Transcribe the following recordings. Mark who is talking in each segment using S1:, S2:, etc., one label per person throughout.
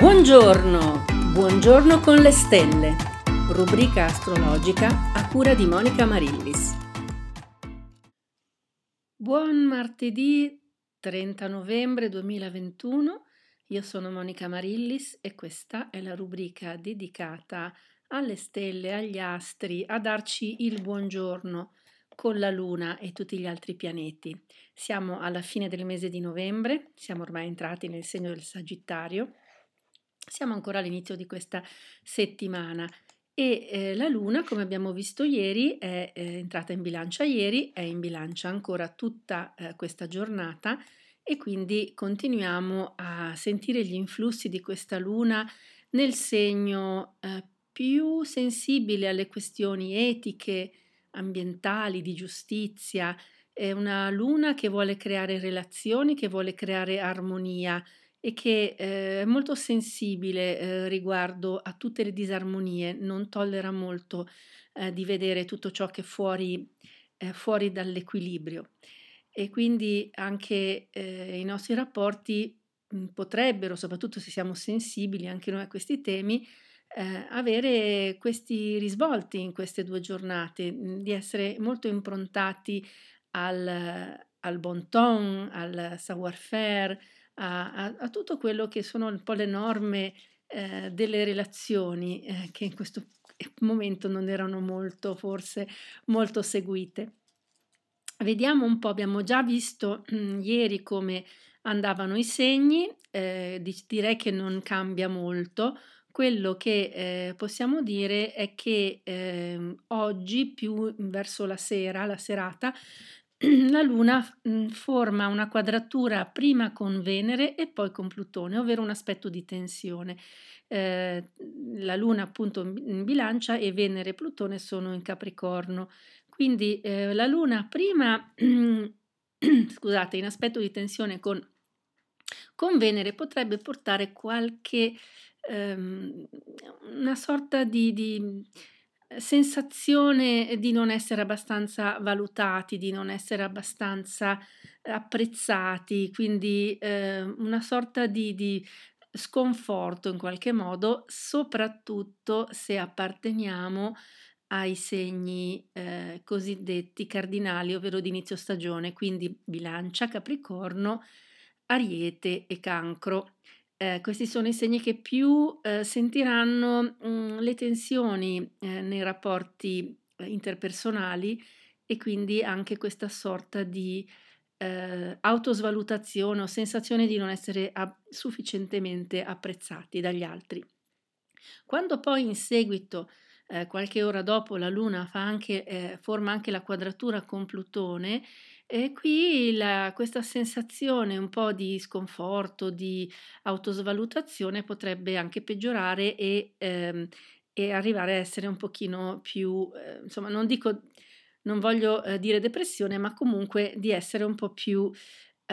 S1: Buongiorno, buongiorno con le stelle, rubrica astrologica a cura di Monica Marillis. Buon martedì 30 novembre 2021, io sono Monica Marillis e questa è la rubrica dedicata alle stelle, agli astri, a darci il buongiorno con la Luna e tutti gli altri pianeti. Siamo alla fine del mese di novembre, siamo ormai entrati nel segno del Sagittario siamo ancora all'inizio di questa settimana e eh, la Luna, come abbiamo visto ieri, è, è, entrata in bilancia ieri, è in bilancia ancora tutta eh, questa giornata e quindi continuiamo a sentire gli influssi di questa Luna nel segno eh, più sensibile alle questioni etiche, ambientali, di giustizia. È una Luna che vuole creare relazioni, che vuole creare armonia e che eh, è molto sensibile eh, riguardo a tutte le disarmonie, non tollera molto eh, di vedere tutto ciò che è fuori, eh, fuori dall'equilibrio. E quindi anche eh, i nostri rapporti mh, mm, potrebbero, soprattutto se siamo sensibili anche noi a questi temi, eh, avere questi risvolti in queste due giornate, mh, di essere molto improntati al, al bon ton, al savoir-faire, a, a, a, tutto quello che sono un po' le norme eh, delle relazioni eh, che in questo momento non erano molto, forse, molto seguite. Vediamo un po', abbiamo già visto mm, ieri come andavano i segni, eh, direi che non cambia molto. Quello che eh, possiamo dire è che eh, oggi, più verso la sera, la serata, la Luna mhmm, forma una quadratura prima con Venere e poi con Plutone, ovvero un aspetto di tensione. Eh, la Luna appunto in bilancia e Venere e Plutone sono in Capricorno. Quindi eh, la Luna prima, scusate, in aspetto di tensione con, con Venere potrebbe portare qualche, ehm, una sorta di, di sensazione di non essere abbastanza valutati, di non essere abbastanza apprezzati, quindi eh, una sorta di, di sconforto in qualche modo, soprattutto se apparteniamo ai segni eh, cosiddetti cardinali, ovvero di inizio stagione, quindi bilancia, capricorno, ariete e cancro. Eh, questi sono i segni che più eh, sentiranno mh, mm, le tensioni eh, nei rapporti eh, interpersonali e quindi anche questa sorta di eh, autosvalutazione o sensazione di non essere a- sufficientemente apprezzati dagli altri. Quando poi in seguito, eh, qualche ora dopo, la Luna anche, forma anche la quadratura con Plutone, e qui la, questa sensazione un po' di sconforto, di autosvalutazione potrebbe anche peggiorare e, ehm, e arrivare a essere un pochino più, eh, insomma, non dico, non voglio eh, dire depressione, ma comunque di essere un po' più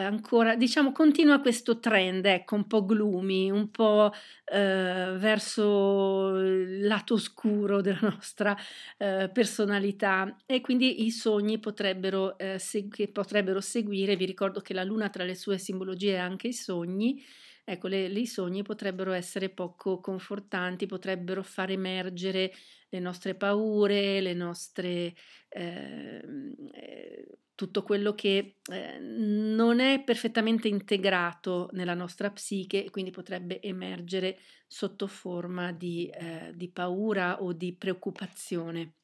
S1: ancora, diciamo, continua questo trend, ecco, un po' gloomy, un po' eh, verso il lato oscuro della nostra eh, personalità. E quindi i sogni potrebbero, eh, seg- potrebbero seguire, vi ricordo che la luna tra le sue simbologie è anche i sogni, ecco, le, le, i sogni potrebbero essere poco confortanti, potrebbero far emergere le nostre paure, le nostre... Ehm, eh, tutto quello che eh, non è perfettamente integrato nella nostra psiche e quindi potrebbe emergere sotto forma di, eh, di paura o di preoccupazione.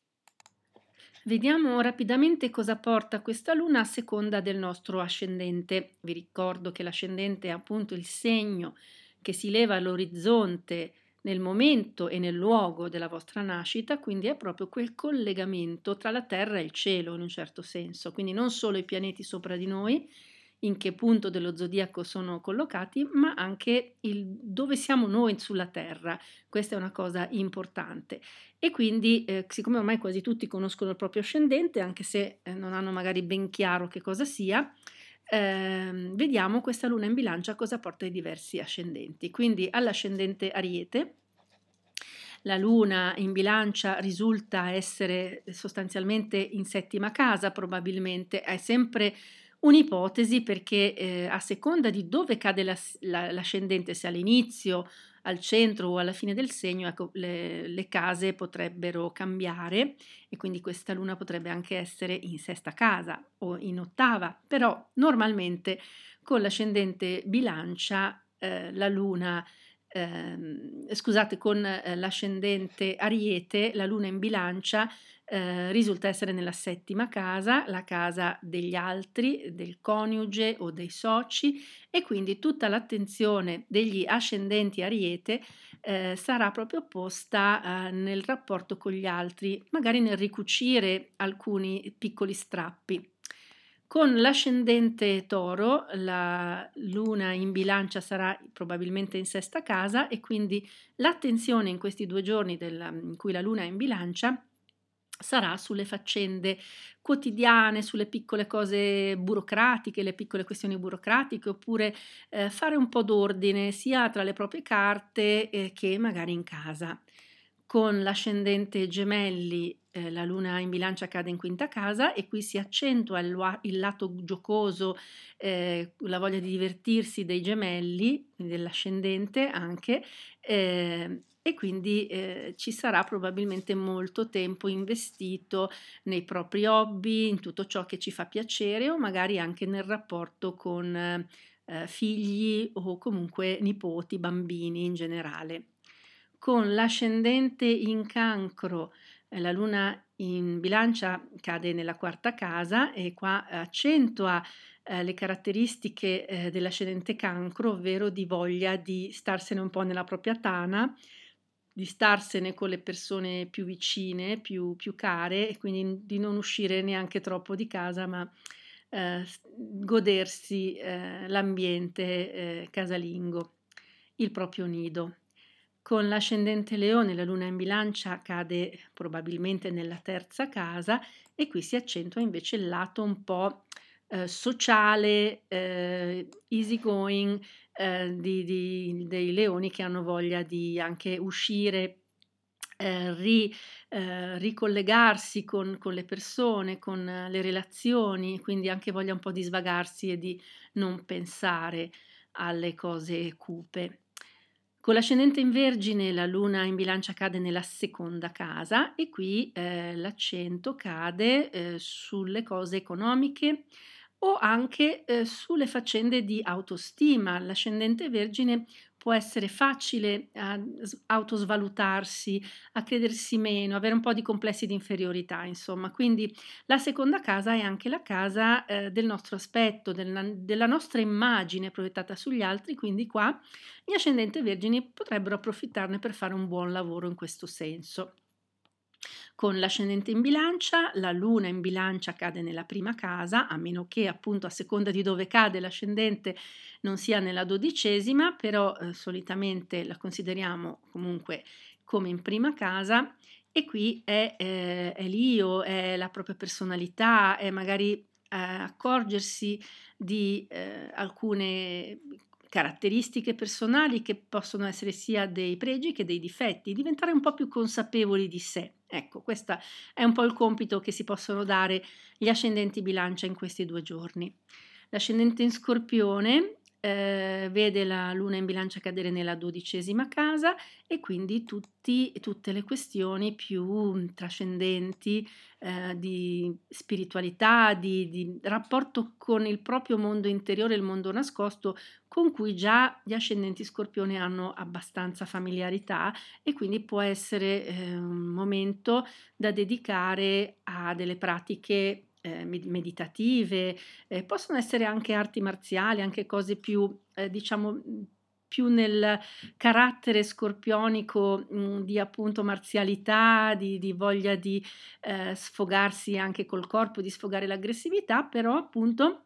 S1: Vediamo rapidamente cosa porta questa luna a seconda del nostro ascendente. Vi ricordo che l'ascendente è appunto il segno che si leva all'orizzonte nel momento e nel luogo della vostra nascita, quindi è proprio quel collegamento tra la Terra e il cielo in un certo senso, quindi non solo i pianeti sopra di noi, in che punto dello zodiaco sono collocati, ma anche il, dove siamo noi sulla Terra. Questa è una cosa importante. E quindi, eh, siccome ormai quasi tutti conoscono il proprio ascendente, anche se eh, non hanno magari ben chiaro che cosa sia, eh, vediamo questa luna in bilancia cosa porta ai diversi ascendenti. Quindi all'ascendente Ariete, la luna in bilancia risulta essere sostanzialmente in settima casa, probabilmente è sempre un'ipotesi perché eh, a seconda di dove cade la, la, l'ascendente, se all'inizio, al centro o alla fine del segno, ecco, le, le case potrebbero cambiare e quindi questa luna potrebbe anche essere in sesta casa o in ottava, però normalmente con l'ascendente bilancia eh, la luna eh, scusate, con eh, l'ascendente Ariete, la luna in bilancia eh, risulta essere nella settima casa, la casa degli altri, del coniuge o dei soci e quindi tutta l'attenzione degli ascendenti Ariete eh, sarà proprio posta eh, nel rapporto con gli altri, magari nel ricucire alcuni piccoli strappi. Con l'ascendente toro, la luna in bilancia sarà probabilmente in sesta casa e quindi l'attenzione in questi due giorni della, in cui la luna è in bilancia sarà sulle faccende quotidiane, sulle piccole cose burocratiche, le piccole questioni burocratiche, oppure eh, fare un po' d'ordine sia tra le proprie carte eh, che magari in casa. Con l'ascendente gemelli eh, la luna in bilancia cade in quinta casa e qui si accentua il, il lato giocoso, eh, la voglia di divertirsi dei gemelli, dell'ascendente anche, eh, e quindi eh, ci sarà probabilmente molto tempo investito nei propri hobby, in tutto ciò che ci fa piacere o magari anche nel rapporto con eh, figli o comunque nipoti, bambini in generale. Con l'ascendente in cancro, la luna in bilancia cade nella quarta casa e qua accentua eh, le caratteristiche eh, dell'ascendente cancro, ovvero di voglia di starsene un po' nella propria tana, di starsene con le persone più vicine, più, più care e quindi di non uscire neanche troppo di casa, ma eh, godersi eh, l'ambiente eh, casalingo, il proprio nido. Con l'ascendente leone la luna in bilancia cade probabilmente nella terza casa e qui si accentua invece il lato un po' eh, sociale, eh, easy going, eh, di, di, dei leoni che hanno voglia di anche uscire, eh, ri, eh, ricollegarsi con, con, le persone, con le relazioni, quindi anche voglia un po' di svagarsi e di non pensare alle cose cupe. Con l'ascendente in Vergine la luna in bilancia cade nella seconda casa e qui eh, l'accento cade eh, sulle cose economiche, o anche eh, sulle faccende di autostima. L'ascendente vergine può essere facile autosvalutarsi, a credersi meno, avere un po' di complessi di inferiorità, insomma. Quindi la seconda casa è anche la casa eh, del nostro aspetto, della, della nostra immagine proiettata sugli altri, quindi qua gli ascendenti vergini potrebbero approfittarne per fare un buon lavoro in questo senso. Con l'ascendente in bilancia, la luna in bilancia cade nella prima casa, a meno che appunto a seconda di dove cade l'ascendente non sia nella dodicesima, però eh, solitamente la consideriamo comunque come in prima casa e qui è, eh, è l'io, è la propria personalità, è magari eh, accorgersi di eh, alcune caratteristiche personali che possono essere sia dei pregi che dei difetti, diventare un po' più consapevoli di sé. Ecco, questo è un po' il compito che si possono dare gli ascendenti bilancia in questi due giorni. L'ascendente in scorpione eh, vede la luna in bilancia cadere nella dodicesima casa e quindi tutti, tutte le questioni più trascendenti eh, di spiritualità, di, di, rapporto con il proprio mondo interiore, il mondo nascosto, con cui già gli ascendenti scorpione hanno abbastanza familiarità e quindi può essere eh, un momento da dedicare a delle pratiche eh, meditative, eh, possono essere anche arti marziali, anche cose più, eh, diciamo, più nel carattere scorpionico mh, mm, di appunto marzialità, di, di voglia di eh, sfogarsi anche col corpo, di sfogare l'aggressività, però appunto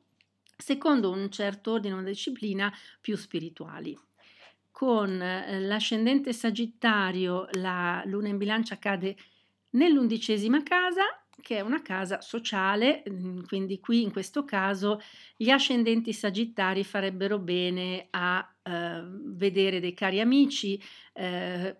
S1: secondo un certo ordine, una disciplina più spirituali. Con eh, l'ascendente Sagittario, la luna in bilancia cade nell'undicesima casa che è una casa sociale, mhmm, quindi qui in questo caso gli ascendenti sagittari farebbero bene a eh, vedere dei cari amici, eh,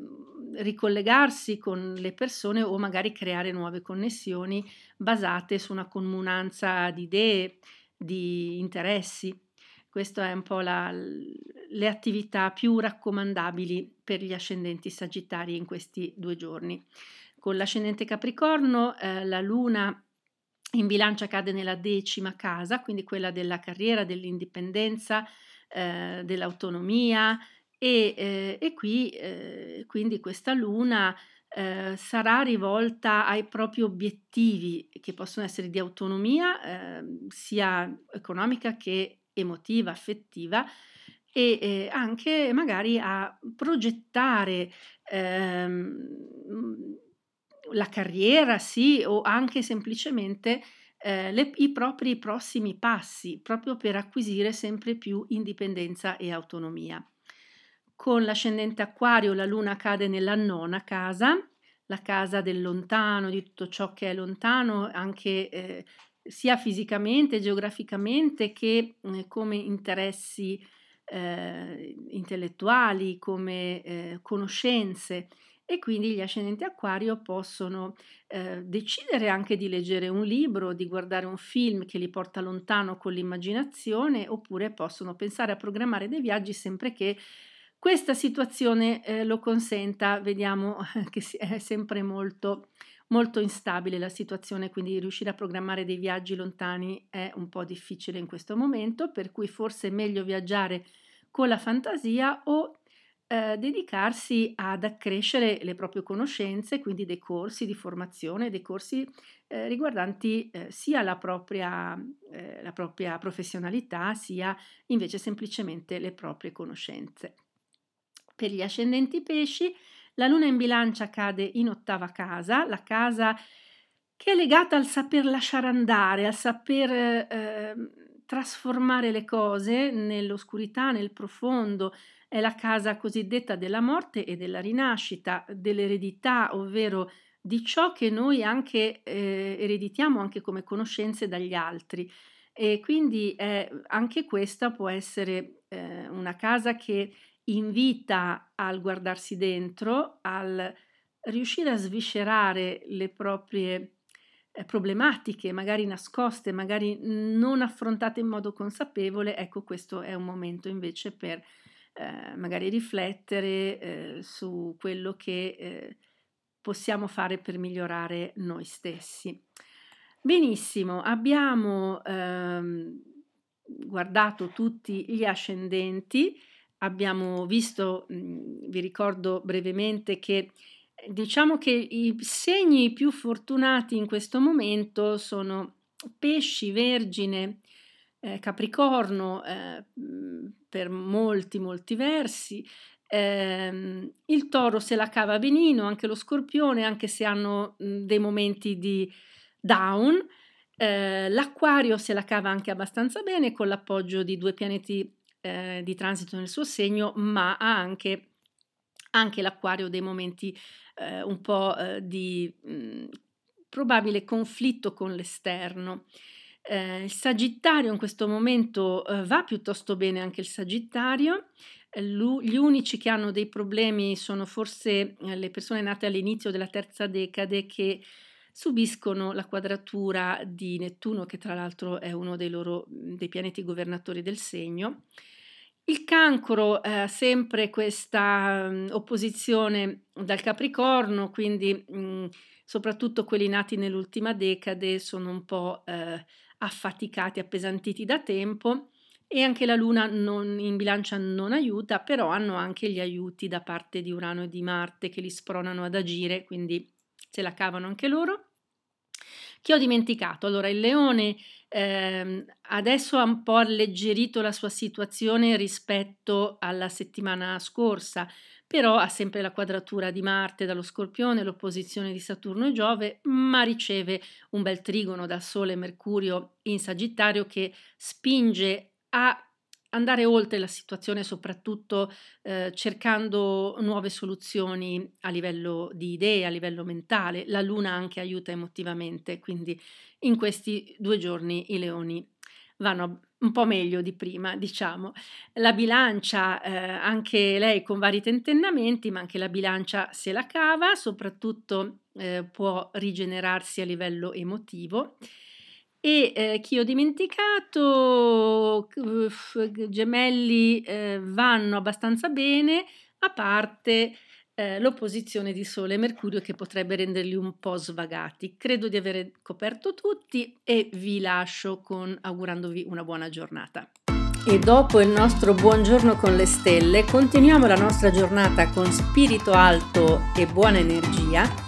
S1: ricollegarsi con le persone o magari creare nuove connessioni basate su una comunanza di idee, di interessi. Queste è un po' la, le attività più raccomandabili per gli ascendenti sagittari in questi due giorni. Con l'ascendente Capricorno eh, la luna in bilancia cade nella decima casa, quindi quella della carriera, dell'indipendenza, eh, dell'autonomia e, eh, e qui eh, quindi questa luna eh, sarà rivolta ai propri obiettivi che possono essere di autonomia ehm, sia economica che emotiva, affettiva e eh, anche magari a progettare ehm, la carriera, sì, o anche semplicemente eh, le, i propri prossimi passi, proprio per acquisire sempre più indipendenza e autonomia. Con l'ascendente acquario la luna cade nella nona casa, la casa del lontano, di tutto ciò che è lontano, anche eh, sia fisicamente, geograficamente che eh, come interessi eh, intellettuali, come eh, conoscenze e quindi gli ascendenti acquario possono eh, decidere anche di leggere un libro, di guardare un film che li porta lontano con l'immaginazione oppure possono pensare a programmare dei viaggi sempre che questa situazione eh, lo consenta. Vediamo che è sempre molto molto instabile la situazione, quindi riuscire a programmare dei viaggi lontani è un po' difficile in questo momento, per cui forse è meglio viaggiare con la fantasia o eh, dedicarsi ad accrescere le proprie conoscenze, quindi dei corsi di formazione, dei corsi eh, riguardanti eh, sia la propria, eh, la propria professionalità, sia invece semplicemente le proprie conoscenze. Per gli ascendenti pesci, la luna in bilancia cade in ottava casa, la casa che è legata al saper lasciare andare, al saper eh, trasformare le cose nell'oscurità, nel profondo, è la casa cosiddetta della morte e della rinascita, dell'eredità, ovvero di ciò che noi anche eh, ereditiamo anche come conoscenze dagli altri. E quindi eh, anche questa può essere eh, una casa che invita al guardarsi dentro, al riuscire a sviscerare le proprie problematiche, magari nascoste, magari non affrontate in modo consapevole, ecco questo è un momento invece per eh, magari riflettere eh, su quello che eh, possiamo fare per migliorare noi stessi. Benissimo, abbiamo ehm, guardato tutti gli ascendenti, abbiamo visto, mh, vi ricordo brevemente che diciamo che i segni più fortunati in questo momento sono pesci, vergine, eh, Capricorno eh, per molti, molti versi. Eh, il toro se la cava benino, anche lo scorpione, anche se hanno mh, dei momenti di down. Eh, l'acquario se la cava anche abbastanza bene con l'appoggio di due pianeti eh, di transito nel suo segno, ma ha anche, anche l'acquario dei momenti eh, un po' di mh, probabile conflitto con l'esterno. Eh, il Sagittario in questo momento eh, va piuttosto bene anche il Sagittario. Eh, gli unici che hanno dei problemi sono forse eh, le persone nate all'inizio della terza decade che subiscono la quadratura di Nettuno, che tra l'altro è uno dei, loro, dei pianeti governatori del segno. Il cancro eh, sempre questa um, opposizione dal Capricorno, quindi mh, soprattutto quelli nati nell'ultima decade sono un po' eh, affaticati, appesantiti da tempo e anche la Luna non, in bilancia non aiuta, però hanno anche gli aiuti da parte di Urano e di Marte che li spronano ad agire, quindi se la cavano anche loro. Che ho dimenticato? Allora, il leone eh, adesso ha un po' alleggerito la sua situazione rispetto alla settimana scorsa, però ha sempre la quadratura di Marte dallo Scorpione, l'opposizione di Saturno e Giove, ma riceve un bel trigono da Sole e Mercurio in Sagittario che spinge a andare oltre la situazione, soprattutto eh, cercando nuove soluzioni a livello di idee, a livello mentale. La Luna anche aiuta emotivamente, quindi in questi due giorni i leoni vanno un po' meglio di prima, diciamo. La bilancia, eh, anche lei con vari tentennamenti, ma anche la bilancia se la cava, soprattutto eh, può rigenerarsi a livello emotivo. E eh, chi ho dimenticato, gemelli eh, vanno abbastanza bene, a parte eh, l'opposizione di Sole e Mercurio che potrebbe renderli un po' svagati. Credo di aver coperto tutti e vi lascio con augurandovi una buona giornata. E dopo il nostro buongiorno con le stelle, continuiamo la nostra giornata con spirito alto e buona energia